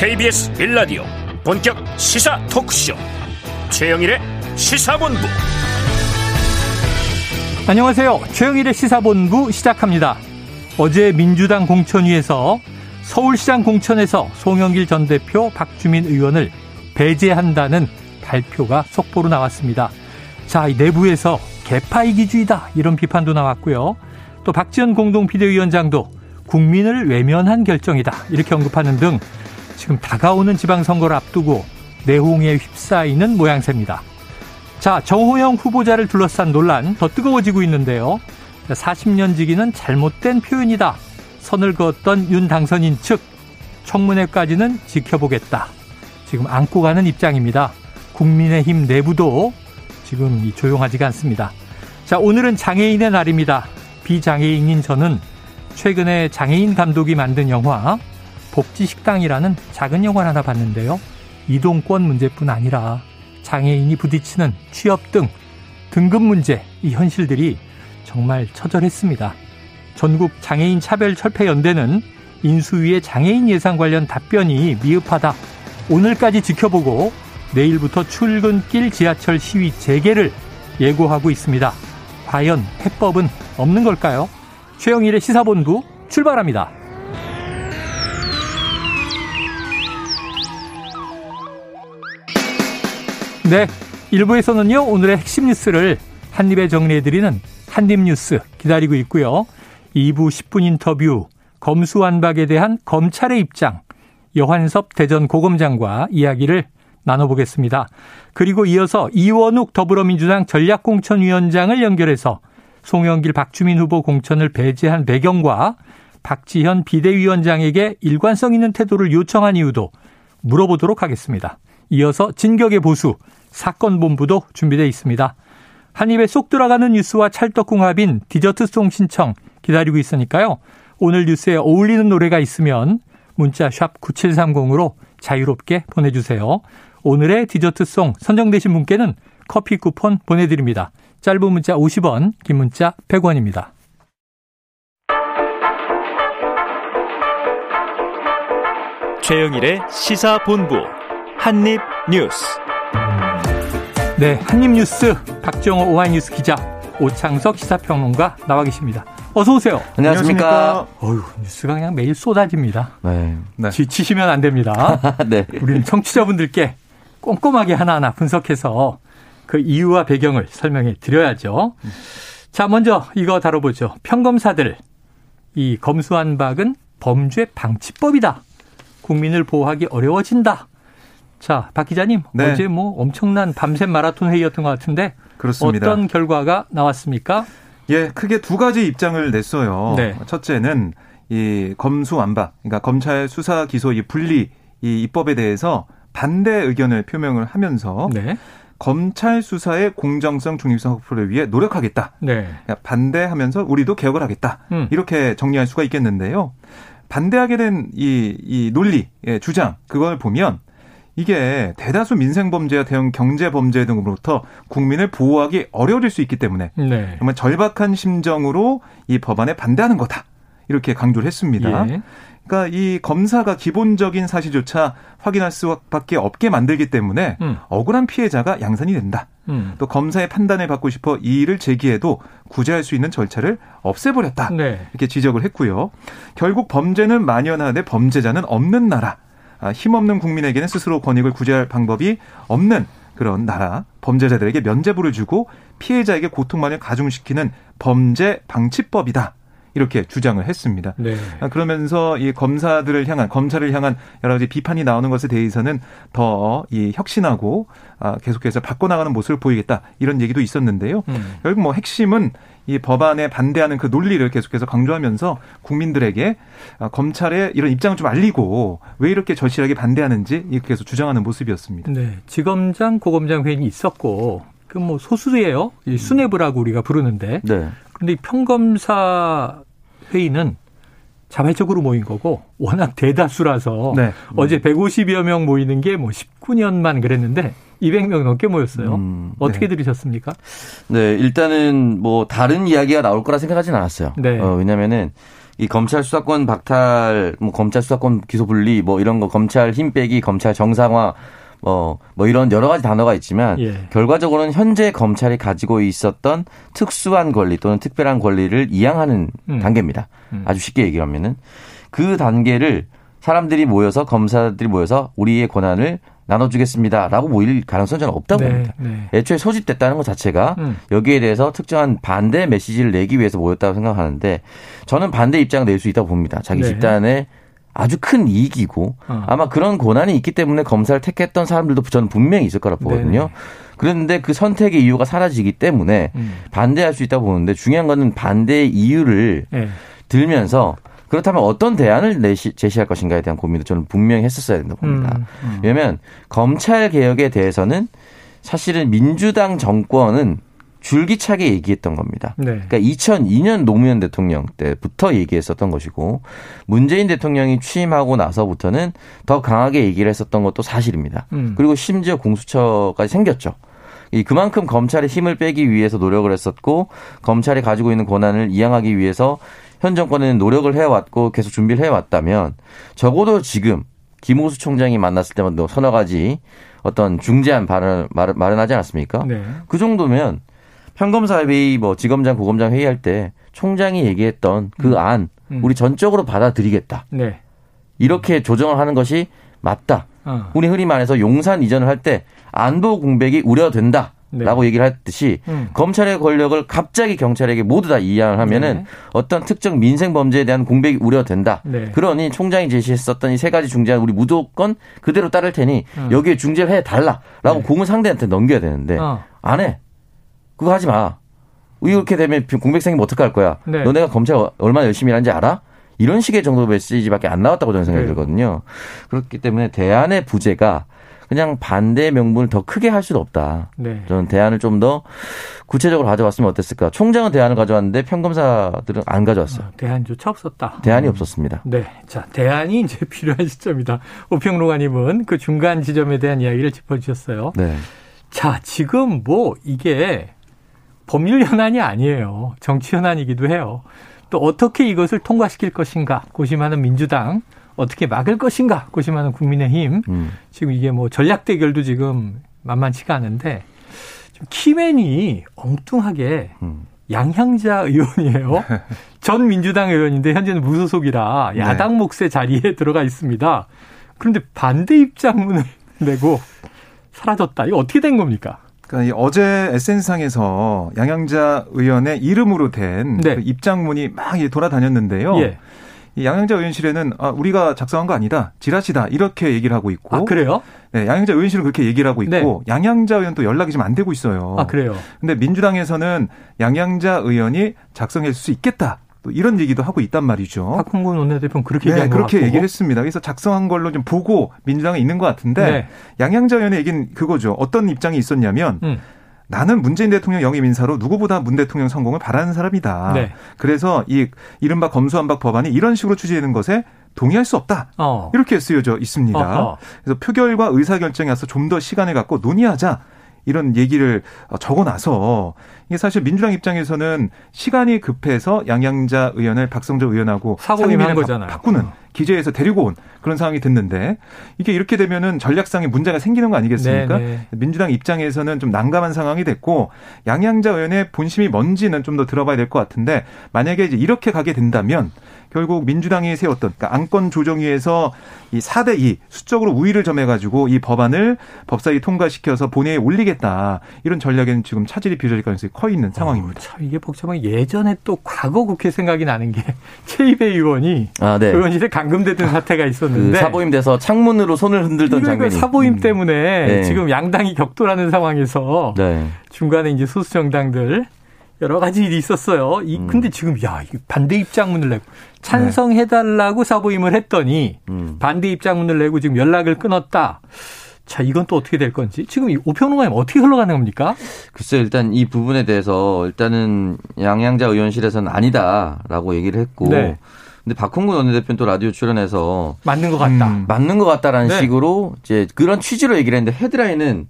KBS 빌라디오 본격 시사 토크쇼 최영일의 시사본부 안녕하세요. 최영일의 시사본부 시작합니다. 어제 민주당 공천위에서 서울시장 공천에서 송영길 전 대표 박주민 의원을 배제한다는 발표가 속보로 나왔습니다. 자, 내부에서 개파 이기주의다 이런 비판도 나왔고요. 또 박지원 공동 비대위원장도 국민을 외면한 결정이다 이렇게 언급하는 등 지금 다가오는 지방선거를 앞두고 내홍에 휩싸이는 모양새입니다. 자, 정호영 후보자를 둘러싼 논란 더 뜨거워지고 있는데요. 40년 지기는 잘못된 표현이다. 선을 그었던 윤 당선인 측 청문회까지는 지켜보겠다. 지금 안고 가는 입장입니다. 국민의힘 내부도 지금 조용하지가 않습니다. 자, 오늘은 장애인의 날입니다. 비장애인인 저는 최근에 장애인 감독이 만든 영화 복지식당이라는 작은 영화 하나 봤는데요. 이동권 문제뿐 아니라 장애인이 부딪히는 취업 등 등급 문제, 이 현실들이 정말 처절했습니다. 전국 장애인 차별 철폐 연대는 인수위의 장애인 예산 관련 답변이 미흡하다. 오늘까지 지켜보고 내일부터 출근길 지하철 시위 재개를 예고하고 있습니다. 과연 해법은 없는 걸까요? 최영일의 시사본부 출발합니다. 네. 1부에서는요, 오늘의 핵심 뉴스를 한입에 정리해드리는 한입뉴스 기다리고 있고요. 2부 10분 인터뷰, 검수완박에 대한 검찰의 입장, 여환섭 대전 고검장과 이야기를 나눠보겠습니다. 그리고 이어서 이원욱 더불어민주당 전략공천위원장을 연결해서 송영길 박주민 후보 공천을 배제한 배경과 박지현 비대위원장에게 일관성 있는 태도를 요청한 이유도 물어보도록 하겠습니다. 이어서 진격의 보수 사건본부도 준비되어 있습니다. 한 입에 쏙 들어가는 뉴스와 찰떡궁합인 디저트송 신청 기다리고 있으니까요. 오늘 뉴스에 어울리는 노래가 있으면 문자 샵 9730으로 자유롭게 보내주세요. 오늘의 디저트송 선정되신 분께는 커피 쿠폰 보내드립니다. 짧은 문자 50원, 긴 문자 100원입니다. 최영일의 시사본부 한입 뉴스 네, 한입 뉴스 박정호 오하이뉴스 기자 오창석 시사평론가 나와 계십니다. 어서 오세요. 안녕하십니까. 어휴, 뉴스가 그냥 매일 쏟아집니다. 네. 네. 지치시면 안 됩니다. 네. 우리는 청취자분들께 꼼꼼하게 하나하나 분석해서 그 이유와 배경을 설명해 드려야죠. 자, 먼저 이거 다뤄보죠. 평검사들 이 검수완박은 범죄 방지법이다. 국민을 보호하기 어려워진다. 자, 박 기자님, 네. 어제 뭐 엄청난 밤샘 마라톤 회의였던 것 같은데 그렇습니다. 어떤 결과가 나왔습니까? 예, 크게 두 가지 입장을 냈어요. 네. 첫째는 이 검수완박, 그러니까 검찰 수사 기소 이 분리 이 입법에 대해서 반대 의견을 표명을 하면서 네. 검찰 수사의 공정성, 중립성 확보를 위해 노력하겠다. 네. 그러니까 반대하면서 우리도 개혁을 하겠다. 음. 이렇게 정리할 수가 있겠는데요. 반대하게 된이이 논리, 예, 주장 그걸 보면 이게 대다수 민생 범죄와 대형 경제 범죄 등으로부터 국민을 보호하기 어려워질 수 있기 때문에 네. 정말 절박한 심정으로 이 법안에 반대하는 거다. 이렇게 강조를 했습니다. 예. 그러니까 이 검사가 기본적인 사실조차 확인할 수밖에 없게 만들기 때문에 음. 억울한 피해자가 양산이 된다. 음. 또 검사의 판단을 받고 싶어 이의를 제기해도 구제할 수 있는 절차를 없애버렸다. 네. 이렇게 지적을 했고요. 결국 범죄는 만연하되 범죄자는 없는 나라. 아, 힘없는 국민에게는 스스로 권익을 구제할 방법이 없는 그런 나라 범죄자들에게 면죄부를 주고 피해자에게 고통만을 가중시키는 범죄 방치법이다. 이렇게 주장을 했습니다. 네. 아, 그러면서 이 검사들을 향한 검찰을 향한 여러 가지 비판이 나오는 것에 대해서는 더 이 혁신하고 아, 계속해서 바꿔나가는 모습을 보이겠다 이런 얘기도 있었는데요. 음. 결국 뭐 핵심은 이 법안에 반대하는 그 논리를 계속해서 강조하면서 국민들에게 아, 검찰의 이런 입장을 좀 알리고 왜 이렇게 절실하게 반대하는지 이렇게 해서 주장하는 모습이었습니다. 네. 지검장, 고검장 회의는 있었고 그 뭐 소수예요. 이 수뇌부라고 우리가 부르는데. 네. 그런데 이 평검사 회의는 자발적으로 모인 거고 워낙 대다수라서 네. 어제 150여 명 모이는 게 뭐 19년만 그랬는데 200명 넘게 모였어요. 음, 어떻게 네. 들으셨습니까? 네, 일단은 뭐 다른 이야기가 나올 거라 생각하진 않았어요. 네. 어, 왜냐면은 이 검찰 수사권 박탈, 뭐 검찰 수사권 기소 분리, 뭐 이런 거 검찰 힘 빼기, 검찰 정상화, 뭐, 뭐 이런 여러 가지 단어가 있지만 예. 결과적으로는 현재 검찰이 가지고 있었던 특수한 권리 또는 특별한 권리를 이양하는 음. 단계입니다. 음. 아주 쉽게 얘기하면은 그 단계를 사람들이 모여서 검사들이 모여서 우리의 권한을 나눠주겠습니다 라고 모일 가능성은 저는 없다고 네, 봅니다. 네. 애초에 소집됐다는 것 자체가 음. 여기에 대해서 특정한 반대 메시지를 내기 위해서 모였다고 생각하는데 저는 반대 입장을 낼 수 있다고 봅니다. 자기 네. 집단의 아주 큰 이익이고 어. 아마 그런 고난이 있기 때문에 검사를 택했던 사람들도 저는 분명히 있을 거라 보거든요. 네 그런데 그 선택의 이유가 사라지기 때문에 음. 반대할 수 있다고 보는데 중요한 거는 반대의 이유를 네. 들면서 그렇다면 어떤 대안을 내시, 제시할 것인가에 대한 고민도 저는 분명히 했었어야 된다고 봅니다. 음, 음. 왜냐하면 검찰 개혁에 대해서는 사실은 민주당 정권은 줄기차게 얘기했던 겁니다. 네. 그러니까 2002년 노무현 대통령 때부터 얘기했었던 것이고 문재인 대통령이 취임하고 나서부터는 더 강하게 얘기를 했었던 것도 사실입니다. 음. 그리고 심지어 공수처까지 생겼죠. 이 그만큼 검찰의 힘을 빼기 위해서 노력을 했었고 검찰이 가지고 있는 권한을 이양하기 위해서 현 정권은 노력을 해왔고 계속 준비를 해왔다면 적어도 지금 김호수 총장이 만났을 때만 서너 가지 어떤 중재안 발언 마련하지 않았습니까? 네. 그 정도면 평검사 회의, 뭐 지검장, 고검장 회의할 때 총장이 얘기했던 그안 음. 음. 우리 전적으로 받아들이겠다. 네. 이렇게 조정을 하는 것이 맞다. 어. 우리 흔히 말해서 용산 이전을 할 때 안보 공백이 우려된다. 네. 라고 얘기를 했듯이 음. 검찰의 권력을 갑자기 경찰에게 모두 다 이양을 하면은 네. 어떤 특정 민생 범죄에 대한 공백이 우려된다. 네. 그러니 총장이 제시했었던 이 세 가지 중재안 우리 무조건 그대로 따를 테니 음. 여기에 중재를 해 달라라고 네. 공을 상대한테 넘겨야 되는데 어. 안 해. 그거 하지 마. 이렇게 되면 공백 생기면 어떡할 거야. 네. 너네가 검찰 얼마나 열심히 하는지 알아? 이런 식의 정도 메시지밖에 안 나왔다고 저는 생각이 네. 들거든요. 그렇기 때문에 대안의 부재가 그냥 반대 명분을 더 크게 할 수는 없다. 네. 저는 대안을 좀 더 구체적으로 가져왔으면 어땠을까. 총장은 대안을 가져왔는데 평검사들은 안 가져왔어요. 아, 대안조차 없었다. 대안이 음. 없었습니다. 네. 자, 대안이 이제 필요한 시점이다. 오평론가님은 그 중간 지점에 대한 이야기를 짚어주셨어요. 네. 자, 지금 뭐 이게 법률 현안이 아니에요. 정치 현안이기도 해요. 또 어떻게 이것을 통과시킬 것인가 고심하는 민주당 어떻게 막을 것인가 고심하는 국민의힘 음. 지금 이게 뭐 전략 대결도 지금 만만치가 않은데 좀 키맨이 엉뚱하게 음. 양향자 의원이에요. 전 민주당 의원인데 현재는 무소속이라 네. 야당 몫의 자리에 들어가 있습니다. 그런데 반대 입장문을 내고 사라졌다. 이거 어떻게 된 겁니까? 그러니까 어제 SNS상에서 양양자 의원의 이름으로 된 네. 그 입장문이 막 돌아다녔는데요. 예. 이 양양자 의원실에는 아, 우리가 작성한 거 아니다. 지라시다. 이렇게 얘기를 하고 있고. 아, 그래요? 네, 양양자 의원실은 그렇게 얘기를 하고 있고 네. 양양자 의원도 연락이 좀 안 되고 있어요. 아, 그래요? 근데 민주당에서는 양양자 의원이 작성할 수 있겠다. 또 이런 얘기도 하고 있단 말이죠. 박홍근 원내대표는 그렇게 네, 그렇게 얘기를 했습니다. 그래서 작성한 걸로 좀 보고 민주당에 있는 것 같은데 네. 양양자 의원의 얘기는 그거죠. 어떤 입장이 있었냐면 음. 나는 문재인 대통령 영입 인사로 누구보다 문 대통령 성공을 바라는 사람이다. 네. 그래서 이 이른바 검수안박 법안이 이런 식으로 추진되는 것에 동의할 수 없다. 어. 이렇게 쓰여져 있습니다. 어허. 그래서 표결과 의사결정에 와서 좀 더 시간을 갖고 논의하자. 이런 얘기를 적어놔서 이게 사실 민주당 입장에서는 시간이 급해서 양양자 의원을 박성조 의원하고 사고임한 거잖아요. 바꾸는 어. 기재에서 데리고 온 그런 상황이 됐는데 이게 이렇게 되면은 전략상의 문제가 생기는 거 아니겠습니까? 네네. 네. 민주당 입장에서는 좀 난감한 상황이 됐고 양양자 의원의 본심이 뭔지는 좀 더 들어봐야 될 것 같은데 만약에 이제 이렇게 가게 된다면 결국 민주당이 세웠던 그러니까 안건 조정위에서 이 4대 2 수적으로 우위를 점해 가지고 이 법안을 법사위 통과시켜서 본회의에 올리겠다. 이런 전략에는 지금 차질이 빚어질 가능성이 커 있는 상황입니다. 어, 참 이게 복잡한 예전에 또 과거 국회 생각이 나는 게 최이배 의원이 아, 네. 의원실에 감금되던 사태가 있었는데 그 사보임 돼서 창문으로 손을 흔들던 장면이 사보임 음. 때문에 네. 지금 양당이 격돌하는 상황에서 네. 중간에 이제 소수 정당들 여러 가지 일이 있었어요. 이 음. 근데 지금 야 반대 입장문을 내고 찬성해달라고 사보임을 했더니 음. 반대 입장문을 내고 지금 연락을 끊었다. 자, 이건 또 어떻게 될 건지. 지금 이 오평론가님 어떻게 흘러가는 겁니까? 글쎄, 일단 이 부분에 대해서 일단은 양양자 의원실에서는 아니다라고 얘기를 했고. 네. 근데 박홍근 원내대표는 또 라디오 출연해서 맞는 것 같다. 음, 맞는 것 같다라는 네. 식으로 이제 그런 취지로 얘기를 했는데 헤드라인은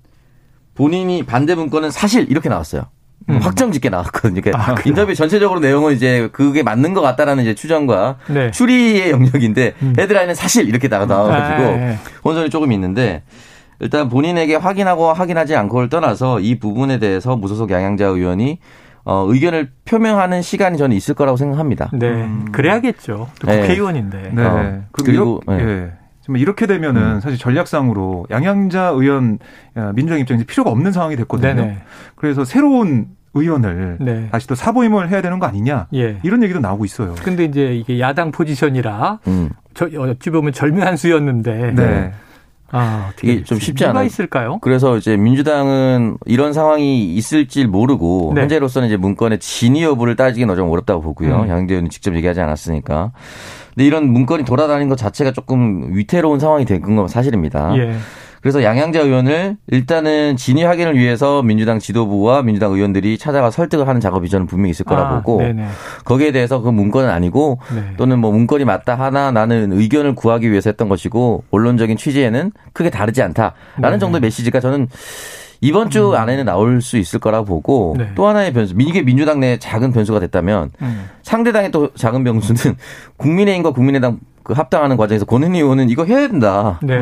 본인이 반대 문건은 사실 이렇게 나왔어요. 음. 확정 짓게 나왔거든요. 그러니까 아, 인터뷰 전체적으로 내용은 이제 그게 맞는 것 같다라는 이제 추정과 네. 추리의 영역인데 음. 헤드라인은 사실 이렇게 나와 나와가지고 아, 네. 혼선이 조금 있는데 일단 본인에게 확인하고 확인하지 않고를 떠나서 이 부분에 대해서 무소속 양양자 의원이 어, 의견을 표명하는 시간이 저는 있을 거라고 생각합니다. 네, 음. 그래야겠죠. 또 네. 국회의원인데. 네. 어, 그리고 이렇게, 네. 이렇게 되면은 음. 사실 전략상으로 양양자 의원 어, 민주당 입장에서 필요가 없는 상황이 됐거든요. 네네. 그래서 새로운 의원을 네. 다시 또 사보임을 해야 되는 거 아니냐 예. 이런 얘기도 나오고 있어요. 근데 이제 이게 야당 포지션이라 음. 저 어찌 보면 절묘한 수였는데 네. 아, 이게 좀 쉽지 않아요. 있을까요? 그래서 이제 민주당은 이런 상황이 있을지 모르고 네. 현재로서는 이제 문건의 진위 여부를 따지기는 좀 어렵다고 보고요. 음. 양대 의원이 직접 얘기하지 않았으니까. 근데 이런 문건이 돌아다니는 것 자체가 조금 위태로운 상황이 된 건 사실입니다. 예. 그래서 양양자 의원을 일단은 진위 확인을 위해서 민주당 지도부와 민주당 의원들이 찾아가 설득을 하는 작업이 저는 분명히 있을 거라 아, 보고 네네. 거기에 대해서 그 문건은 아니고 네. 또는 뭐 문건이 맞다 하나 나는 의견을 구하기 위해서 했던 것이고 원론적인 취지에는 크게 다르지 않다라는 네. 정도의 메시지가 저는 이번 주 음. 안에는 나올 수 있을 거라 보고 네. 또 하나의 변수 이게 민주당 내 작은 변수가 됐다면 음. 상대당의 또 작은 변수는 국민의힘과 국민의당 그 합당하는 과정에서 권은희 의원은 이거 해야 된다. 네.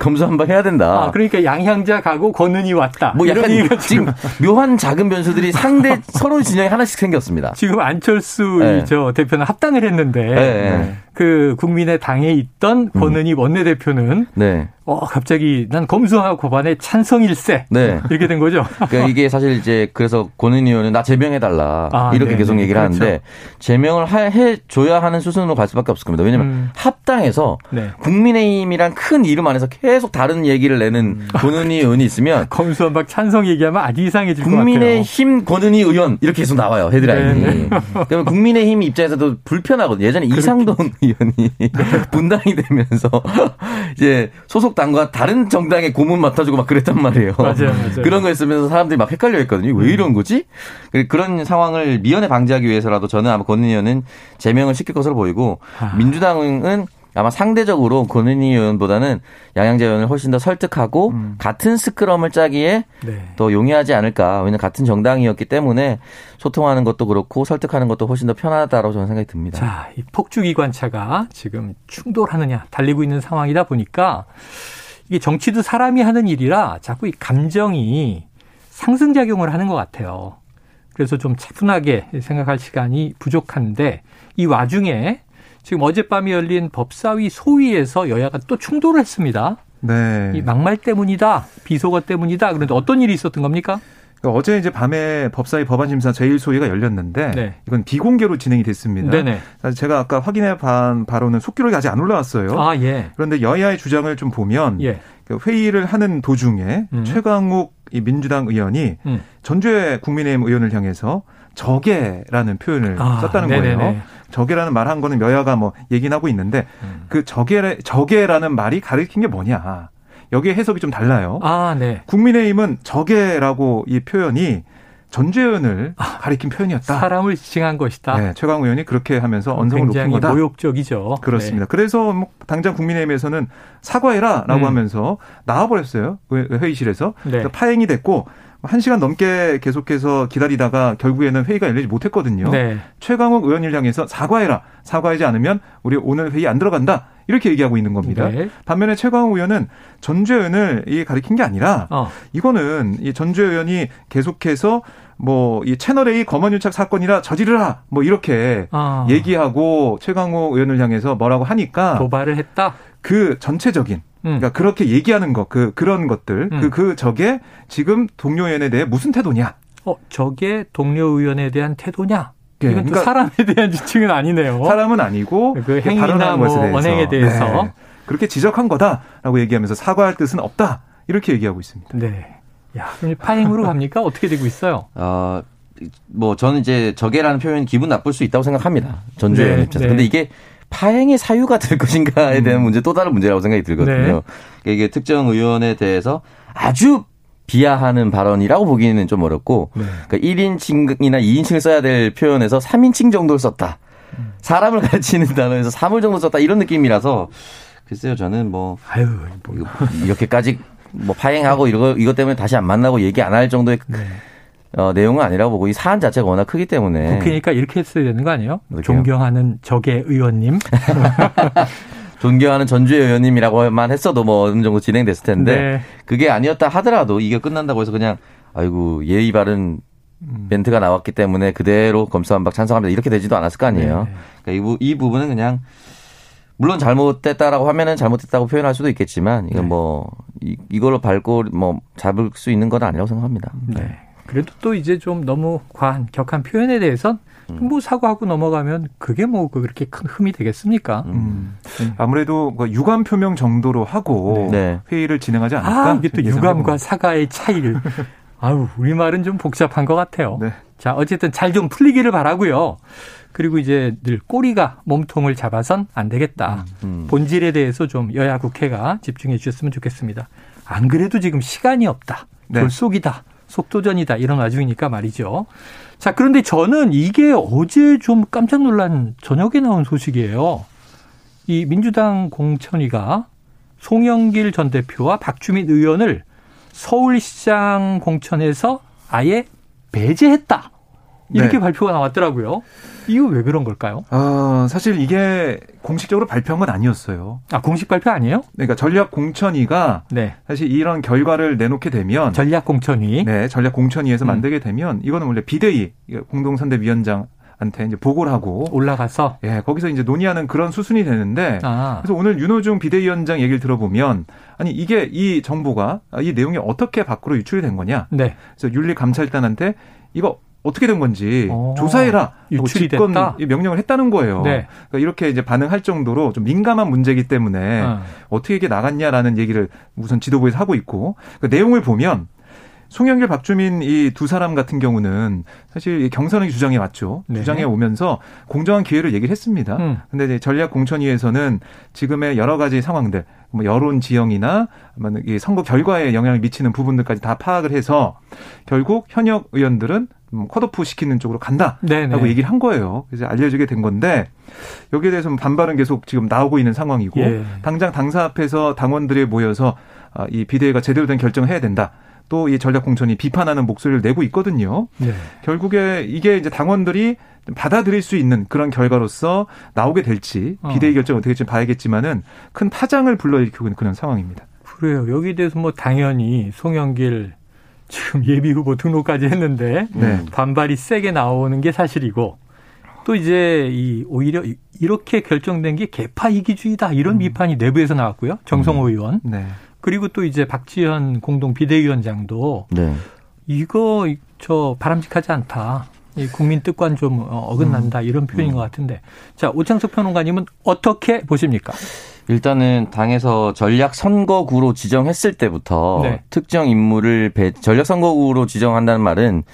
검수 한번 해야 된다. 아, 그러니까 양향자 가고 권은희 왔다. 뭐 약간 지금 묘한 작은 변수들이 상대 서로 진영에 하나씩 생겼습니다. 지금 안철수 네. 저 대표는 합당을 했는데 네. 그 국민의 당에 있던 권은희 음. 원내대표는 네. 어 갑자기 난 검수와 법안에 찬성일세 네. 이렇게 된 거죠. 그러니까 이게 사실 이제 그래서 권은희 의원은 나 제명해 달라 아, 이렇게 네 계속 얘기를 그렇죠. 하는데 제명을 해 줘야 하는 수순으로 갈 수밖에 없을 겁니다. 왜냐하면 음. 합당해서 네. 국민의힘이란 큰 이름 안에서 계속 다른 얘기를 내는 음. 권은희 의원이 있으면 검수한 박 찬성 얘기하면 아주 이상해질 것 같아요. 국민의힘 권은희 의원 이렇게 계속 나와요 헤드라인이. 네, 네. 그러면 국민의힘 입장에서도 불편하거든요. 예전에 이상돈 의원이 분당이 되면서 이제 소속 당과 다른 정당의 고문 맡아주고 막 그랬단 말이에요. 맞아요, 맞아요. 그런 거 있으면서 사람들이 막 헷갈려 했거든요. 왜 이런 거지? 그런 상황을 미연에 방지하기 위해서라도 저는 아마 권은희 의원은 제명을 시킬 것으로 보이고 아. 민주당은 아마 상대적으로 권은희 의원보다는 양양재 의원을 훨씬 더 설득하고 음. 같은 스크럼을 짜기에 네. 더 용이하지 않을까. 왜냐하면 같은 정당이었기 때문에 소통하는 것도 그렇고 설득하는 것도 훨씬 더 편하다고 저는 생각이 듭니다. 자, 이 폭주기관차가 지금 충돌하느냐 달리고 있는 상황이다 보니까 이게 정치도 사람이 하는 일이라 자꾸 이 감정이 상승작용을 하는 것 같아요. 그래서 좀 차분하게 생각할 시간이 부족한데 이 와중에 지금 어젯밤에 열린 법사위 소위에서 여야가 또 충돌을 했습니다. 네. 이 막말 때문이다, 비속어 때문이다. 그런데 어떤 일이 있었던 겁니까? 그러니까 어제 이제 밤에 법사위 법안심사 제1소위가 열렸는데 네. 이건 비공개로 진행이 됐습니다. 네네. 제가 아까 확인해 본 바로는 속기록이 아직 안 올라왔어요. 아, 예. 그런데 여야의 주장을 좀 보면 예. 그 회의를 하는 도중에 음. 최강욱 이 민주당 의원이 음. 전주의 국민의힘 의원을 향해서 적개라는 표현을 아, 썼다는 네네네. 거예요. 적개라는 말 한 거는 여야가 뭐 얘기는 하고 있는데 음. 그 적개 적개라는 말이 가리킨 게 뭐냐. 여기에 해석이 좀 달라요. 아, 네. 국민의힘은 적개라고 이 표현이 전재현을 아, 가리킨 표현이었다. 사람을 지칭한 것이다. 네, 최강 의원이 그렇게 하면서 언성을 높인 거다. 모욕적이죠. 그렇습니다. 네. 그래서 뭐 당장 국민의힘에서는 사과해라라고 음. 하면서 나와버렸어요 회의실에서 네. 파행이 됐고 한 시간 넘게 계속해서 기다리다가 결국에는 회의가 열리지 못했거든요. 네. 최강욱 의원을 향해서 사과해라. 사과하지 않으면 우리 오늘 회의 안 들어간다. 이렇게 얘기하고 있는 겁니다. 네. 반면에 최강욱 의원은 전주혜 의원을 이 가리킨 게 아니라 어. 이거는 이 전주혜 의원이 계속해서 뭐 이 채널 A 검언유착 사건이라 저지르라 뭐 이렇게 어. 얘기하고 최강욱 의원을 향해서 뭐라고 하니까 도발을 했다. 그 전체적인 음. 그러니까 그렇게 얘기하는 것, 그 그런 것들, 음. 그, 그 적에 지금 동료 의원에 대해 무슨 태도냐? 어, 저게 동료 의원에 대한 태도냐? 네, 이건 그러니까 사람에 대한 지칭은 아니네요. 사람은 아니고 그 행위나 뭐 대해서. 언행에 대해서 네. 그렇게 지적한 거다라고 얘기하면서 사과할 뜻은 없다 이렇게 얘기하고 있습니다. 네. 야, 파행으로 갑니까? 어떻게 되고 있어요? 어, 뭐 저는 이제 적개라는 표현이 기분 나쁠 수 있다고 생각합니다. 전주의 네, 입장에서. 네. 근데 이게 파행의 사유가 될 것인가에 대한 음. 문제 또 다른 문제라고 생각이 들거든요. 네. 이게 특정 의원에 대해서 아주 비하하는 발언이라고 보기는 좀 어렵고 네. 그러니까 1인칭이나 2인칭을 써야 될 표현에서 3인칭 정도를 썼다. 사람을 가르치는 단어에서 3을 정도 썼다 이런 느낌이라서 글쎄요 저는 뭐 아유 뭐. 이렇게까지 뭐 파행하고 이거 이것 때문에 다시 안 만나고 얘기 안 할 정도의 네. 어, 내용은 아니라고 보고 이 사안 자체가 워낙 크기 때문에 국회니까 이렇게 했어야 되는 거 아니에요? 그렇게요? 존경하는 적의 의원님. 존경하는 전주의 의원님이라고만 했어도 뭐 어느 정도 진행됐을 텐데 네. 그게 아니었다 하더라도 이게 끝난다고 해서 그냥 아이고 예의 바른 음. 멘트가 나왔기 때문에 그대로 검수완박 찬성합니다 이렇게 되지도 않았을 거 아니에요. 네. 그러니까 이, 부, 이 부분은 그냥 물론 잘못됐다라고 하면은 잘못됐다고 표현할 수도 있겠지만 이건 네. 뭐 이, 이걸로 밟고 뭐 잡을 수 있는 건 아니라고 생각합니다. 네. 그래도 또 이제 좀 너무 과한 격한 표현에 대해선 음. 뭐 사과하고 넘어가면 그게 뭐 그렇게 큰 흠이 되겠습니까? 음. 음. 아무래도 그 유감 표명 정도로 하고 네. 회의를 진행하지 않을까? 아, 이게 또 유감과 사과의 차이를. 아유, 우리말은 좀 복잡한 것 같아요. 네. 자, 어쨌든 잘 좀 풀리기를 바라고요. 그리고 이제 늘 꼬리가 몸통을 잡아선 안 되겠다. 음, 음. 본질에 대해서 좀 여야 국회가 집중해 주셨으면 좋겠습니다. 안 그래도 지금 시간이 없다. 네. 졸속이다. 속도전이다. 이런 와중이니까 말이죠. 자, 그런데 저는 이게 어제 좀 깜짝 놀란 저녁에 나온 소식이에요. 이 민주당 공천위가 송영길 전 대표와 박주민 의원을 서울시장 공천에서 아예 배제했다. 이렇게 네. 발표가 나왔더라고요. 이거 왜 그런 걸까요? 어, 사실 이게 공식적으로 발표한 건 아니었어요. 아, 공식 발표 아니에요? 그러니까 전략 공천위가 네. 사실 이런 결과를 내놓게 되면 전략 공천위 네, 전략 공천위에서 음. 만들게 되면 이거는 원래 비대위 공동선대위원장 한테 이제 보고를 하고 올라가서 예 거기서 이제 논의하는 그런 수순이 되는데 아. 그래서 오늘 윤호중 비대위원장 얘기를 들어보면 아니 이게 이 정보가 이 내용이 어떻게 밖으로 유출이 된 거냐 네. 그래서 윤리감찰단한테 이거 어떻게 된 건지 오, 어. 조사해라. 유출이 집권 됐다? 명령을 했다는 거예요. 네. 그러니까 이렇게 이제 반응할 정도로 좀 민감한 문제이기 때문에 어. 어떻게 이게 나갔냐라는 얘기를 우선 지도부에서 하고 있고 그 내용을 보면 송영길, 박주민 이 두 사람 같은 경우는 사실 경선의 주장에 왔죠. 네. 주장에 오면서 공정한 기회를 얘기를 했습니다. 음. 근데 이제 전략 공천위에서는 지금의 여러 가지 상황들, 뭐 여론 지형이나 이 선거 결과에 영향을 미치는 부분들까지 다 파악을 해서 결국 현역 의원들은 뭐 컷오프 시키는 쪽으로 간다라고 네네. 얘기를 한 거예요. 그래서 알려지게 된 건데 여기에 대해서 반발은 계속 지금 나오고 있는 상황이고 예. 당장 당사 앞에서 당원들이 모여서 아, 이 비대위가 제대로 된 결정을 해야 된다. 또 이 전략 공천이 비판하는 목소리를 내고 있거든요. 네. 결국에 이게 이제 당원들이 받아들일 수 있는 그런 결과로서 나오게 될지 어. 비대위 결정 어떻게 될지 봐야겠지만은 큰 파장을 불러일으키고 있는 그런 상황입니다. 그래요. 여기에 대해서 뭐 당연히 송영길 지금 예비 후보 등록까지 했는데 네. 반발이 세게 나오는 게 사실이고 또 이제 이 오히려 이렇게 결정된 게 개파 이기주의다 이런 음. 비판이 내부에서 나왔고요. 정성호 음. 의원. 네. 그리고 또 이제 박지현 공동 비대위원장도 네. 이거 저 바람직하지 않다. 이 국민 뜻과는 좀 어, 어긋난다 음. 이런 표현인 음. 것 같은데 자 오창석 평론가님은 어떻게 보십니까? 일단은 당에서 전략 선거구로 지정했을 때부터 네. 특정 인물을 배, 전략 선거구로 지정한다는 말은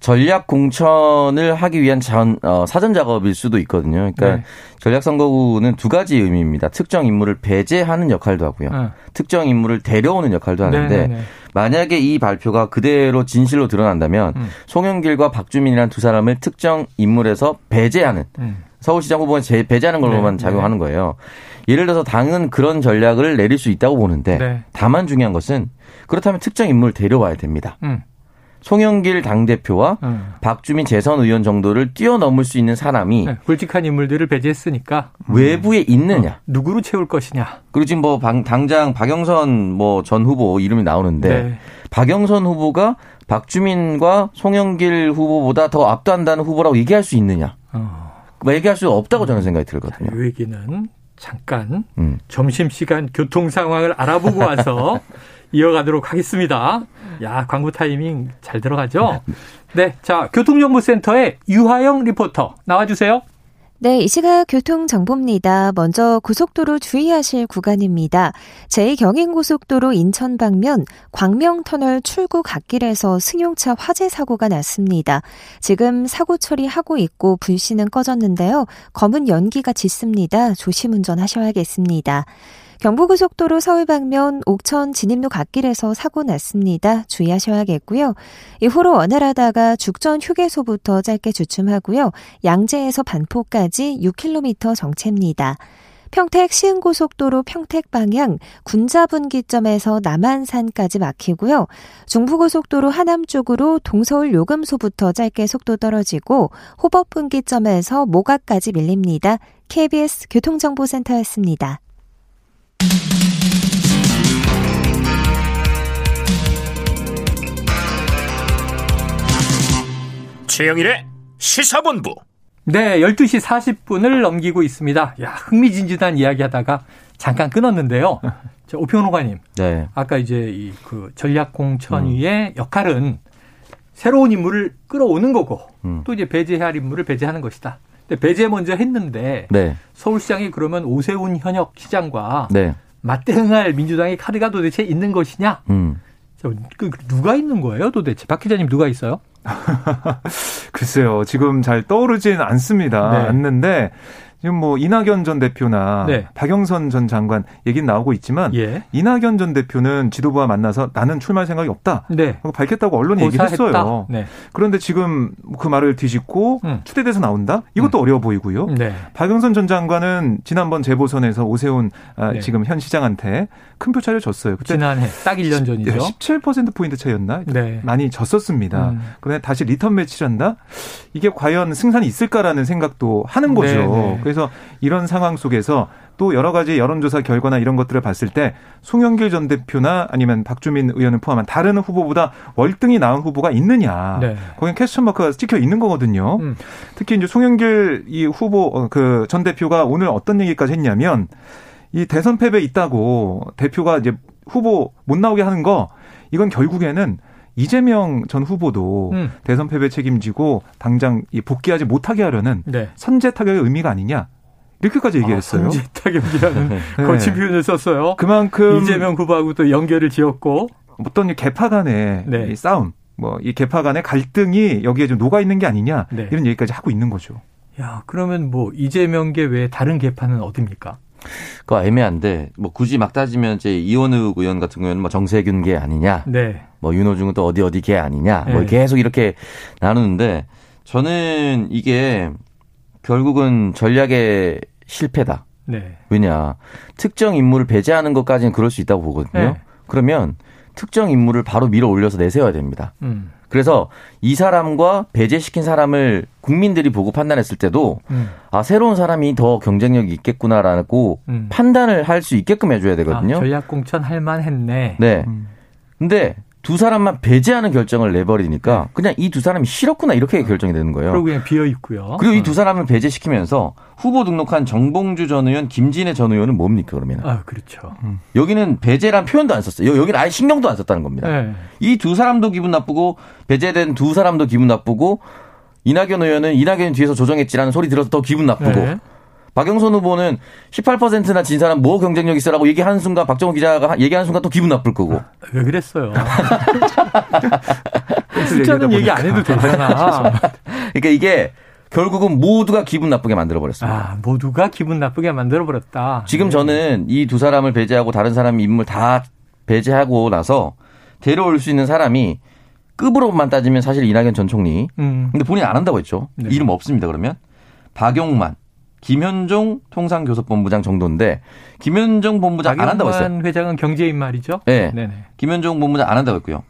전략 공천을 하기 위한 전, 어, 사전 작업일 수도 있거든요. 그러니까 네. 전략 선거구는 두 가지 의미입니다. 특정 인물을 배제하는 역할도 하고요. 네. 특정 인물을 데려오는 역할도 하는데 네, 네, 네. 만약에 이 발표가 그대로 진실로 드러난다면 음. 송영길과 박주민이라는 두 사람을 특정 인물에서 배제하는 음. 서울시장 후보는 배제하는 걸로만 네, 작용하는 거예요. 예를 들어서 당은 그런 전략을 내릴 수 있다고 보는데 다만 중요한 것은 그렇다면 특정 인물을 데려와야 됩니다. 음. 송영길 당대표와 음. 박주민 재선 의원 정도를 뛰어넘을 수 있는 사람이 네, 굵직한 인물들을 배제했으니까 외부에 있느냐 어, 누구로 채울 것이냐 그리고 지금 뭐 방, 당장 박영선 뭐 전 후보 이름이 나오는데 네. 박영선 후보가 박주민과 송영길 후보보다 더 압도한다는 후보라고 얘기할 수 있느냐 어. 뭐 얘기할 수 없다고 저는 생각이 들거든요. 이 얘기는 잠깐 음. 점심시간 교통 상황을 알아보고 와서 이어가도록 하겠습니다. 야, 광고 타이밍 잘 들어가죠? 네. 자, 교통정보센터의 유하영 리포터 나와주세요. 네, 이 시각 교통정보입니다. 먼저 고속도로 주의하실 구간입니다. 제2경인고속도로 인천 방면 광명터널 출구 갓길에서 승용차 화재 사고가 났습니다. 지금 사고 처리하고 있고 불씨는 꺼졌는데요. 검은 연기가 짙습니다. 조심 운전하셔야겠습니다. 경부고속도로 서울 방면 옥천 진입로 갓길에서 사고 났습니다. 주의하셔야겠고요. 이후로 원활하다가 죽전 휴게소부터 짧게 주춤하고요. 양재에서 반포까지 6km 정체입니다. 평택 시흥고속도로 평택 방향 군자분기점에서 남한산까지 막히고요. 중부고속도로 하남 쪽으로 동서울 요금소부터 짧게 속도 떨어지고 호법분기점에서 모가까지 밀립니다. KBS 교통정보센터였습니다. 최영일의 시사본부. 네, 12시 40분을 넘기고 있습니다. 야, 흥미진진한 이야기 하다가 잠깐 끊었는데요. 자, 오평로가님. 네. 아까 이제 이 그 전략공천위의 음. 역할은 새로운 인물을 끌어오는 거고 음. 또 이제 배제해야 할 인물을 배제하는 것이다. 근데 배제 먼저 했는데 네. 서울시장이 그러면 오세훈 현역 시장과 네. 맞대응할 민주당의 카드가 도대체 있는 것이냐? 음. 그 누가 있는 거예요, 도대체? 박 기자님 누가 있어요? 글쎄요, 지금 잘 떠오르진 않습니다. 네. 않는데 지금 뭐 이낙연 전 대표나 네. 박영선 전 장관 얘기는 나오고 있지만 예. 이낙연 전 대표는 지도부와 만나서 나는 출마할 생각이 없다. 네. 밝혔다고 언론이 얘기를 했어요. 네. 그런데 지금 그 말을 뒤집고 음. 추대돼서 나온다? 이것도 음. 어려워 보이고요. 네. 박영선 전 장관은 지난번 재보선에서 오세훈 아, 네. 지금 현 시장한테 큰 표 차이를 줬어요. 그때 지난해 딱 1년 전이죠. 17% 포인트 차이였나? 네. 많이 졌었습니다. 음. 그런데 다시 리턴 매치를 한다? 이게 과연 승산이 있을까라는 생각도 하는 거죠. 네, 그래서 이런 상황 속에서 또 여러 가지 여론조사 결과나 이런 것들을 봤을 때 송영길 전 대표나 아니면 박주민 의원을 포함한 다른 후보보다 월등히 나은 후보가 있느냐. 네. 거긴 question mark가 찍혀 있는 거거든요. 음. 특히 이제 송영길 이 후보 어, 그전 대표가 오늘 어떤 얘기까지 했냐면 이 대선 패배 있다고 대표가 이제 후보 못 나오게 하는 거 이건 결국에는 이재명 전 후보도 음. 대선 패배 책임지고 당장 복귀하지 못하게 하려는 네. 선제 타격의 의미가 아니냐. 이렇게까지 얘기했어요. 아, 선제 타격이라는 네. 거친 표현을 썼어요. 그만큼 이재명 후보하고 또 연결을 지었고 어떤 개파 간의 네. 싸움, 뭐 이 개파 간의 갈등이 여기에 좀 녹아 있는 게 아니냐 네. 이런 얘기까지 하고 있는 거죠. 야, 그러면 뭐 이재명계 외에 다른 개파는 어딥니까? 그 애매한데 뭐 굳이 막 따지면 이제 이원욱 의원 같은 경우에는 뭐 정세균 계 아니냐, 네. 뭐 윤호중은 또 어디 어디 계 아니냐, 뭐 네. 뭐 계속 이렇게 나누는데 저는 이게 결국은 전략의 실패다. 네. 왜냐 특정 인물을 배제하는 것까지는 그럴 수 있다고 보거든요. 네. 그러면 특정 인물을 바로 밀어 올려서 내세워야 됩니다. 음. 그래서 이 사람과 배제시킨 사람을 국민들이 보고 판단했을 때도 음. 아 새로운 사람이 더 경쟁력이 있겠구나라고 음. 판단을 할 수 있게끔 해줘야 되거든요. 아, 전략 공천 할 만했네. 네. 음. 근데 두 사람만 배제하는 결정을 내버리니까 네. 그냥 이 두 사람이 싫었구나 이렇게 결정이 되는 거예요. 그리고 그냥 비어 있고요. 그리고 이 두 사람을 배제시키면서 후보 등록한 정봉주 전 의원, 김진애 전 의원은 뭡니까 그러면? 아 그렇죠. 음. 여기는 배제란 표현도 안 썼어요. 여기는 아예 신경도 안 썼다는 겁니다. 네. 이두 사람도 기분 나쁘고 배제된 두 사람도 기분 나쁘고 이낙연 의원은 이낙연 뒤에서 조정했지라는 소리 들어서 더 기분 나쁘고. 네. 박영선 후보는 18%나 진 사람 뭐 경쟁력 있어라고 얘기하는 순간 박정호 기자가 얘기하는 순간 또 기분 나쁠 거고. 왜 그랬어요? 숫자는 얘기 안 해도 되잖아. 그러니까 이게 결국은 모두가 기분 나쁘게 만들어 버렸습니다. 아, 모두가 기분 나쁘게 만들어 버렸다. 지금 네. 저는 이 두 사람을 배제하고 다른 사람 인물 다 배제하고 나서 데려올 수 있는 사람이 급으로만 따지면 사실 이낙연 전 총리. 음. 근데 본인 안 한다고 했죠. 네. 이름 없습니다. 그러면 박용만, 김현종 통상교섭본부장 정도인데 김현종 본부장 안 한다고 했어요. 회장은 경제인 말이죠. 네. 네네. 김현종 본부장 안 한다고 했고요.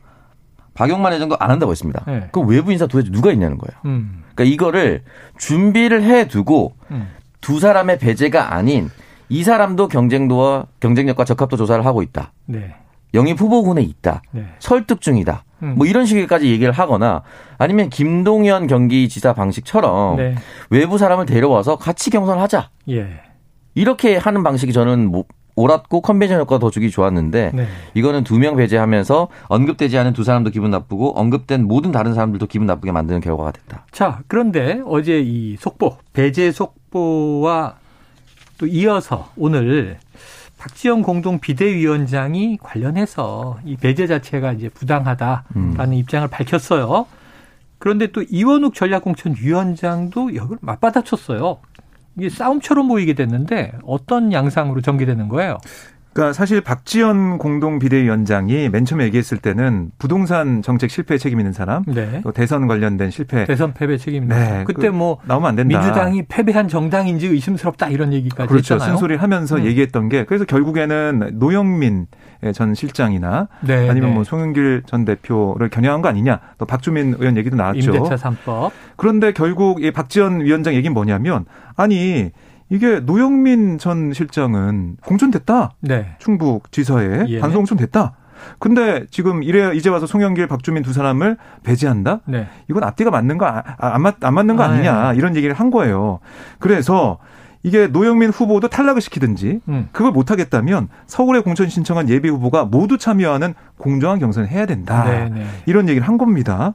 박용만 회장도 안 한다고 했습니다. 네. 그 외부 인사 도대체 누가 있냐는 거예요. 음. 그러니까 이거를 준비를 해두고 음. 두 사람의 배제가 아닌 이 사람도 경쟁도와 경쟁력과 적합도 조사를 하고 있다. 네. 영입 후보군에 있다. 네. 설득 중이다. 음. 뭐 이런 식까지 얘기를 하거나 아니면 김동연 경기지사 방식처럼 네. 외부 사람을 데려와서 같이 경선하자. 예. 이렇게 하는 방식이 저는 뭐 옳았고 컨벤션 효과가 더 주기 좋았는데 네. 이거는 두 명 배제하면서 언급되지 않은 두 사람도 기분 나쁘고 언급된 모든 다른 사람들도 기분 나쁘게 만드는 결과가 됐다. 자, 그런데 어제 이 속보, 배제 속보와 또 이어서 오늘 박지원 공동 비대위원장이 관련해서 이 배제 자체가 이제 부당하다라는 음. 입장을 밝혔어요. 그런데 또 이원욱 전략공천 위원장도 이걸 맞받아쳤어요. 이게 싸움처럼 보이게 됐는데 어떤 양상으로 전개되는 거예요? 그러니까 사실 박지원 공동 비대위원장이 맨 처음에 얘기했을 때는 부동산 정책 실패 책임 있는 사람, 네. 또 대선 관련된 실패, 대선 패배 책임 있는 네. 사람. 그때 그, 뭐 나오면 안 된다. 민주당이 패배한 정당인지 의심스럽다 이런 얘기까지 그렇죠. 했잖아요. 쓴소리를 하면서 음. 얘기했던 게 그래서 결국에는 노영민 전 실장이나 네, 아니면 네. 뭐 송영길 전 대표를 겨냥한 거 아니냐. 또 박주민 의원 얘기도 나왔죠. 임대차 3법. 그런데 결국 이 박지원 위원장 얘기는 뭐냐면 아니 이게 노영민 전 실장은 공천됐다. 네. 충북 지사에 예. 반송 공천됐다. 근데 지금 이래 이제 와서 송영길, 박주민 두 사람을 배제한다? 네. 이건 앞뒤가 맞는 거, 아, 안, 맞, 안 맞는 거 아, 아니냐. 예. 이런 얘기를 한 거예요. 그래서 이게 노영민 후보도 탈락을 시키든지 음. 그걸 못하겠다면 서울에 공천 신청한 예비 후보가 모두 참여하는 공정한 경선을 해야 된다. 네네. 네. 이런 얘기를 한 겁니다.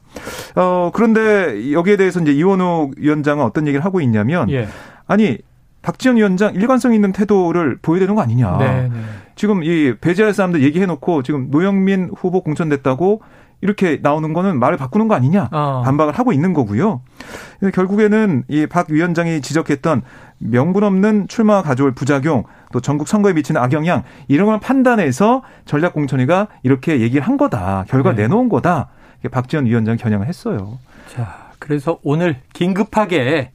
어, 그런데 여기에 대해서 이제 이원우 위원장은 어떤 얘기를 하고 있냐면 예. 아니 박지원 위원장 일관성 있는 태도를 보여야 되는 거 아니냐. 네네. 네. 지금 이 배제할 사람들 얘기해놓고 지금 노영민 후보 공천됐다고 이렇게 나오는 거는 말을 바꾸는 거 아니냐 어. 반박을 하고 있는 거고요. 결국에는 이 박 위원장이 지적했던 명분 없는 출마 가져올 부작용 또 전국 선거에 미치는 악영향 이런 걸 판단해서 전략공천위가 이렇게 얘기를 한 거다 결과 네. 내놓은 거다 박지원 위원장 이 겨냥을 했어요. 자 그래서 오늘 긴급하게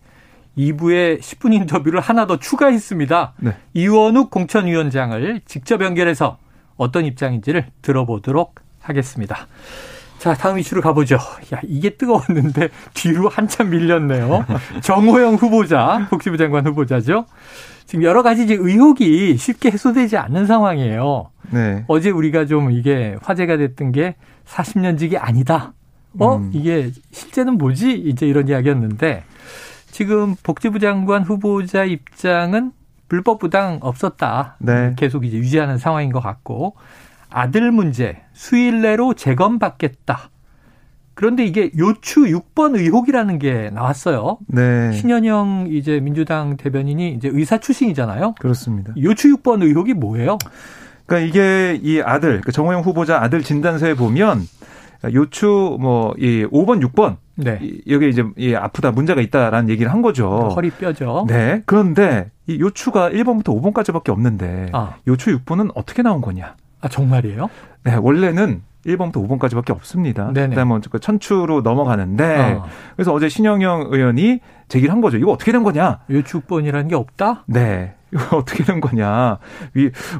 2부에 10분 인터뷰를 하나 더 추가했습니다. 네. 이원욱 공천위원장을 직접 연결해서 어떤 입장인지를 들어보도록 하겠습니다. 자, 다음 이슈로 가보죠. 야, 이게 뜨거웠는데 뒤로 한참 밀렸네요. 정호영 후보자, 복지부 장관 후보자죠. 지금 여러 가지 이제 의혹이 쉽게 해소되지 않는 상황이에요. 네. 어제 우리가 좀 이게 화제가 됐던 게 40년직이 아니다. 어? 음. 이게 실제는 뭐지? 이제 이런 이야기였는데 지금 복지부 장관 후보자 입장은 불법 부당 없었다. 네. 계속 이제 유지하는 상황인 것 같고 아들 문제 수일 내로 재검받겠다. 그런데 이게 요추 6번 의혹이라는 게 나왔어요. 네. 신현영 이제 민주당 대변인이 이제 의사 출신이잖아요. 그렇습니다. 요추 6번 의혹이 뭐예요? 그러니까 이게 이 아들, 그 정호영 후보자 아들 진단서에 보면 요추 뭐 이 5번, 6번 네. 여기 이제 이 아프다 문제가 있다라는 얘기를 한 거죠. 허리 뼈죠. 네. 그런데 이 요추가 1번부터 5번까지밖에 없는데 아. 요추 6번은 어떻게 나온 거냐? 아 정말이에요? 네. 원래는 1번부터 5번까지밖에 없습니다. 네네. 그다음에 그 천추로 넘어가는데 어. 그래서 어제 신영영 의원이 제기를 한 거죠. 이거 어떻게 된 거냐? 요추번이라는 게 없다? 네. 이거 어떻게 된 거냐.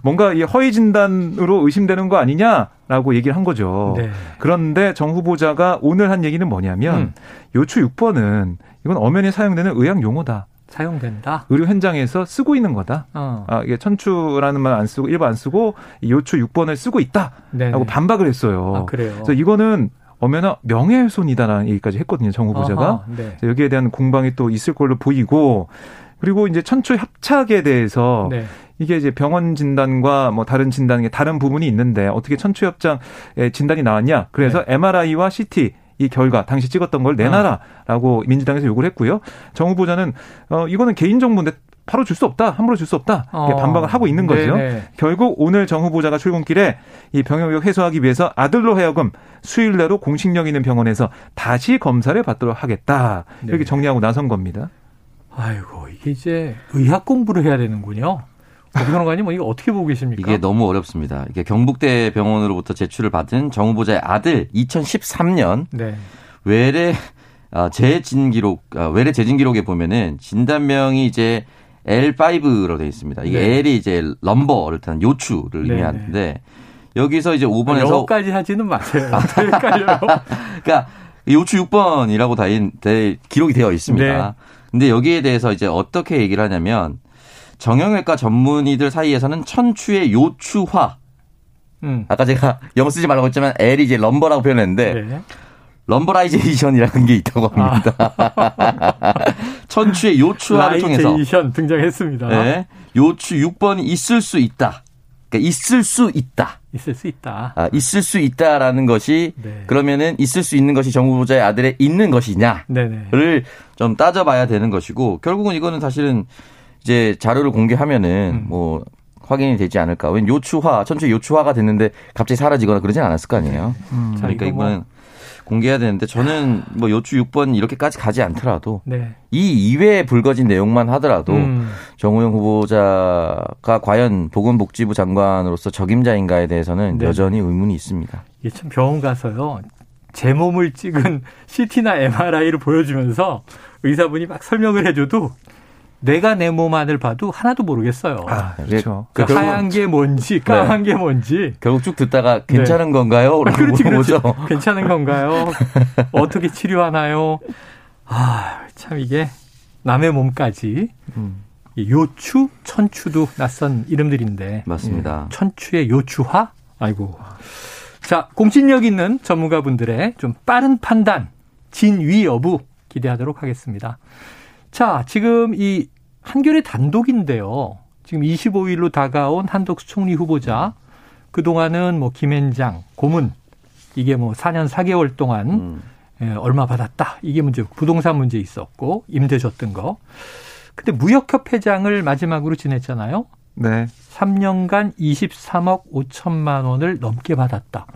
뭔가 이 허위 진단으로 의심되는 거 아니냐라고 얘기를 한 거죠. 네. 그런데 정 후보자가 오늘 한 얘기는 뭐냐면 음. 요추 6번은 이건 엄연히 사용되는 의학 용어다. 사용된다. 의료 현장에서 쓰고 있는 거다. 어. 아, 이게 천추라는 말 안 쓰고 일부 안 쓰고 요추 6번을 쓰고 있다라고 네네. 반박을 했어요. 아, 그래요. 그래서 이거는 엄연한 명예훼손이다라는 얘기까지 했거든요. 정 후보자가. 어허, 네. 여기에 대한 공방이 또 있을 걸로 보이고 그리고 이제 천추 협착에 대해서 네. 이게 이제 병원 진단과 뭐 다른 진단에 다른 부분이 있는데 어떻게 천추 협착의 진단이 나왔냐? 그래서 네. MRI와 CT 이 결과 당시 찍었던 걸 내놔라라고 아. 민주당에서 요구를 했고요. 정 후보자는 어 이거는 개인 정보인데 바로 줄 수 없다, 함부로 줄 수 없다 이렇게 어. 반박을 하고 있는 거죠. 네네. 결국 오늘 정 후보자가 출근길에 이 병역 의혹 해소하기 위해서 아들로 하여금 수일 내로 공식력 있는 병원에서 다시 검사를 받도록 하겠다 이렇게 네. 정리하고 나선 겁니다. 아이고 이게 이제 의학 공부를 해야 되는군요. 오병관님 뭐 이거 어떻게 보고 계십니까? 이게 너무 어렵습니다. 이게 경북대 병원으로부터 제출을 받은 정 후보자의 아들 2013년 네. 외래 아, 재진 기록 아, 외래 재진 기록에 보면은 진단명이 이제 L5로 되어 있습니다. 이게 네. L이 이제 럼버를 뜻하는 요추를 네. 의미하는데 여기서 이제 5번에서 여기까지 하지는 마세요. 헷갈려요. 그러니까 요추 6번이라고 다 기록이 되어 있습니다. 네. 근데 여기에 대해서 이제 어떻게 얘기를 하냐면 정형외과 전문의들 사이에서는 천추의 요추화. 음. 아까 제가 영어 쓰지 말라고 했지만 L이 이제 럼버라고 표현했는데 네. 럼버라이제이션이라는 게 있다고 합니다. 아. 천추의 요추화를 통해서 등장했습니다. 네. 요추 6번이 있을 수 있다. 그러니까 있을 수 있다. 있을 수 있다. 아, 있을 수 있다라는 것이 네. 그러면은 있을 수 있는 것이 정 후보자의 아들의 있는 것이냐를 좀 따져봐야 되는 것이고 결국은 이거는 사실은 이제 자료를 공개하면은 음. 뭐 확인이 되지 않을까. 왜냐 요추화, 천추 요추화가 됐는데 갑자기 사라지거나 그러진 않았을 거 아니에요. 음. 그러니까 이거는 공개해야 되는데 저는 뭐 요추 6번 이렇게까지 가지 않더라도 네. 이 이외에 불거진 내용만 하더라도 음. 정우영 후보자가 과연 보건복지부 장관으로서 적임자인가에 대해서는 네. 여전히 의문이 있습니다. 이게 참 병원 가서요. 제 몸을 찍은 CT나 MRI를 보여주면서 의사분이 막 설명을 해줘도 내가 내 몸 안을 봐도 하나도 모르겠어요. 아, 그렇죠. 그 그러니까 하얀 게 뭔지 까만 네. 게 뭔지 결국 쭉 듣다가 괜찮은 네. 건가요? 아, 그렇지, 그렇지. 괜찮은 건가요? 어떻게 치료하나요? 아, 참 이게 남의 몸까지 음. 요추, 천추도 낯선 이름들인데 맞습니다. 천추의 요추화? 아이고. 자, 공신력 있는 전문가분들의 좀 빠른 판단, 진위 여부 기대하도록 하겠습니다. 자, 지금 이 한겨레 단독인데요. 지금 25일로 다가온 한덕수 총리 후보자. 그동안은 뭐 김앤장, 고문, 이게 뭐 4년 4개월 동안 음. 예, 얼마 받았다. 이게 문제, 부동산 문제 있었고, 임대 줬던 거. 근데 무역협회장을 마지막으로 지냈잖아요. 네. 3년간 23억 5천만 원을 넘게 받았다.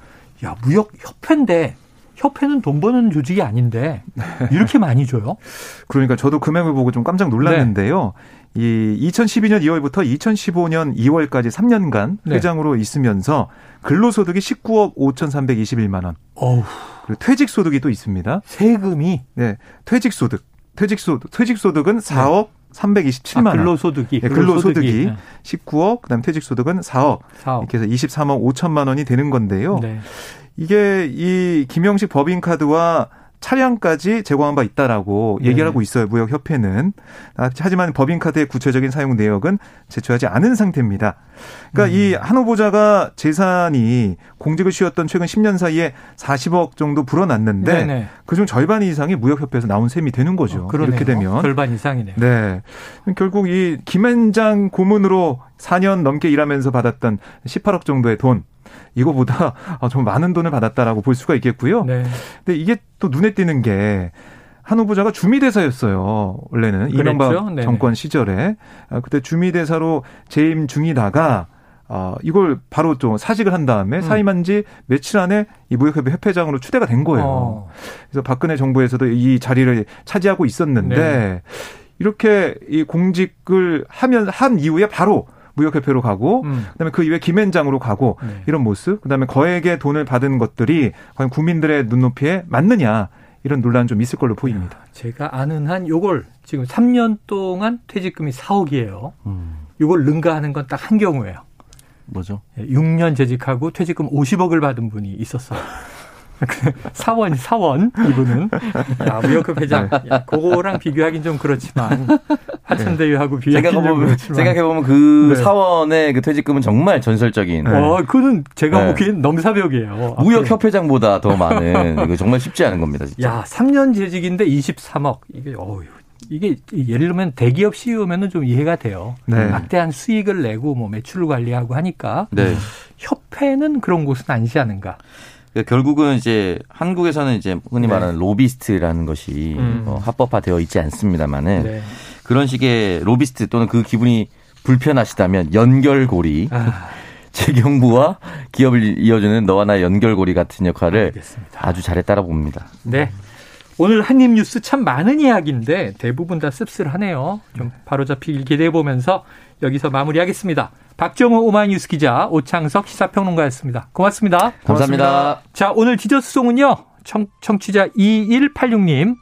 야, 무역협회인데 협회는 돈 버는 조직이 아닌데 이렇게 많이 줘요? 그러니까 저도 금액을 보고 좀 깜짝 놀랐는데요. 네. 이 2012년 2월부터 2015년 2월까지 3년간 네. 회장으로 있으면서 근로소득이 19억 5,321만 원. 어후. 그리고 퇴직소득이 또 있습니다. 세금이? 네. 퇴직소득. 퇴직소득, 퇴직소득은 4억 네. 327만 원. 아, 근로소득이. 네, 근로소득이 네. 19억, 그다음 퇴직소득은 4억. 4억. 이렇게 해서 23억 5천만 원이 되는 건데요. 네. 이게 이 김영식 법인카드와 차량까지 제공한 바 있다라고 네. 얘기를 하고 있어요. 무역협회는. 아, 하지만 법인카드의 구체적인 사용 내역은 제출하지 않은 상태입니다. 그러니까 음. 이한 후보자가 재산이 공직을 쉬었던 최근 10년 사이에 40억 정도 불어났는데 그중 절반 이상이 무역협회에서 나온 셈이 되는 거죠. 어, 이렇게 되면. 절반 이상이네요. 네. 결국 이 김앤장 고문으로 4년 넘게 일하면서 받았던 18억 정도의 돈 이거보다 아, 좀 많은 돈을 받았다라고 볼 수가 있겠고요. 네. 근데 이게 또 눈에 띄는 게 한 후보자가 주미대사였어요. 원래는 그랬죠? 이명박 네 정권 시절에 아, 그때 주미대사로 재임 중이다가 어, 이걸 바로 좀 사직을 한 다음에 음. 사임한 지 며칠 안에 이 무역협회 협회장으로 추대가 된 거예요. 어. 그래서 박근혜 정부에서도 이 자리를 차지하고 있었는데 네. 이렇게 이 공직을 하면 한 이후에 바로 무역협회로 가고 음. 그다음에 그 이후에 김앤장으로 가고 네. 이런 모습 그다음에 거액의 돈을 받은 것들이 과연 국민들의 눈높이에 맞느냐 이런 논란 좀 있을 걸로 보입니다. 제가 아는 한 요걸 지금 3년 동안 퇴직금이 4억이에요. 음. 요걸 능가하는 건 딱 한 경우예요. 뭐죠? 6년 예, 재직하고 퇴직금 50억을 받은 분이 있었어요. 사원, 사원, 이분은. 야, 무역급 회장. 네. 야, 그거랑 비교하긴 좀 그렇지만. 하천대유하고 비교하긴 좀 그렇지만. 생각해보면 그 네. 사원의 그 퇴직금은 정말 전설적인. 네. 어, 그는 제가 네. 보기엔 넘사벽이에요. 무역협회장보다 더 많은. 이거 정말 쉽지 않은 겁니다, 진짜. 야, 3년 재직인데 23억. 이게, 어휴. 이게 예를 들면 대기업 CEO면은 좀 이해가 돼요. 네. 막대한 수익을 내고 뭐 매출을 관리하고 하니까 네. 협회는 그런 곳은 아니지 않은가. 그러니까 결국은 이제 한국에서는 이제 흔히 네. 말하는 네. 로비스트라는 것이 음. 어, 합법화되어 있지 않습니다만은 네. 그런 식의 로비스트 또는 그 기분이 불편하시다면 연결고리 아. 재경부와 기업을 이어주는 너와 나의 연결고리 같은 역할을 알겠습니다. 아주 잘 했다고 봅니다. 네. 오늘 한입 뉴스 참 많은 이야기인데 대부분 다 씁쓸하네요. 좀 바로잡히길 기대해 보면서 여기서 마무리하겠습니다. 박정우 오마이뉴스 기자, 오창석 시사평론가였습니다. 고맙습니다. 감사합니다. 고맙습니다. 자, 오늘 디저트송은요. 청, 청취자 2186님.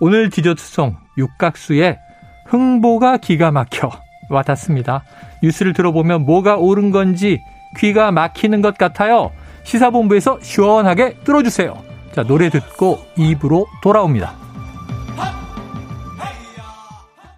오늘 디저트송 육각수의 흥보가 기가 막혀 와닿습니다. 뉴스를 들어보면 뭐가 옳은 건지 귀가 막히는 것 같아요. 시사본부에서 시원하게 뚫어주세요. 자, 노래 듣고 입으로 돌아옵니다.